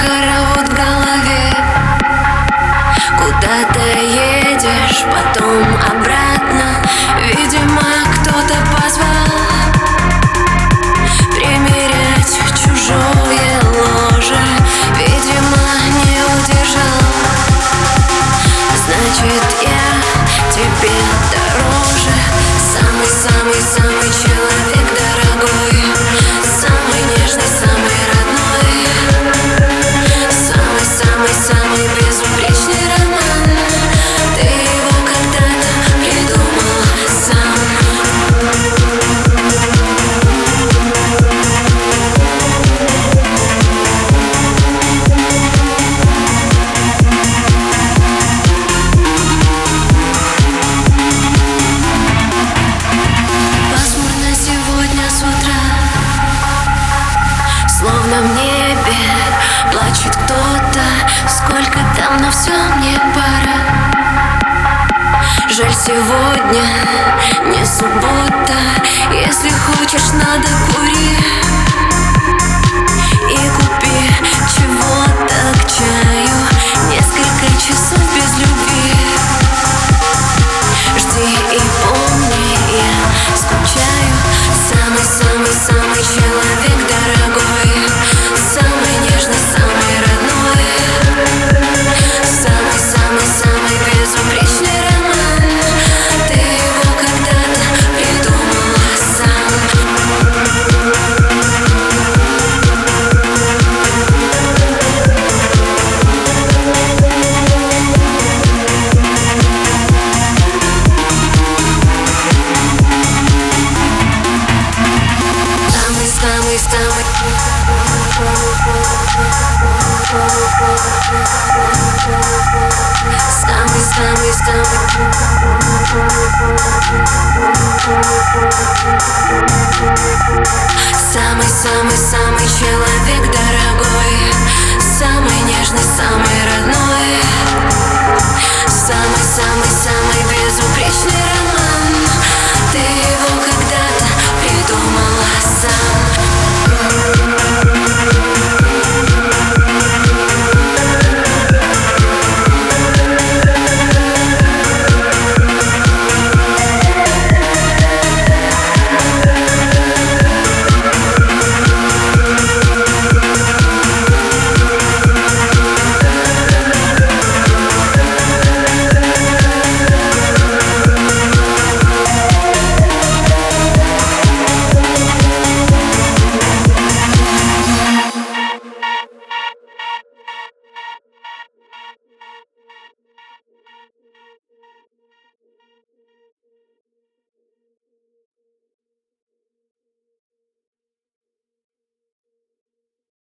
Хоровод в голове. Куда ты едешь, потом обратно. Видимо, кто-то позвал. Примерять чужое ложе. Видимо, не удержал. Значит, я тебе дороже. Самый-самый-самый В небе плачет кто-то. Сколько там, но все мне пора. Жаль, сегодня не суббота Самый-самый-самый человек дорогой. Самый нежный, самый родной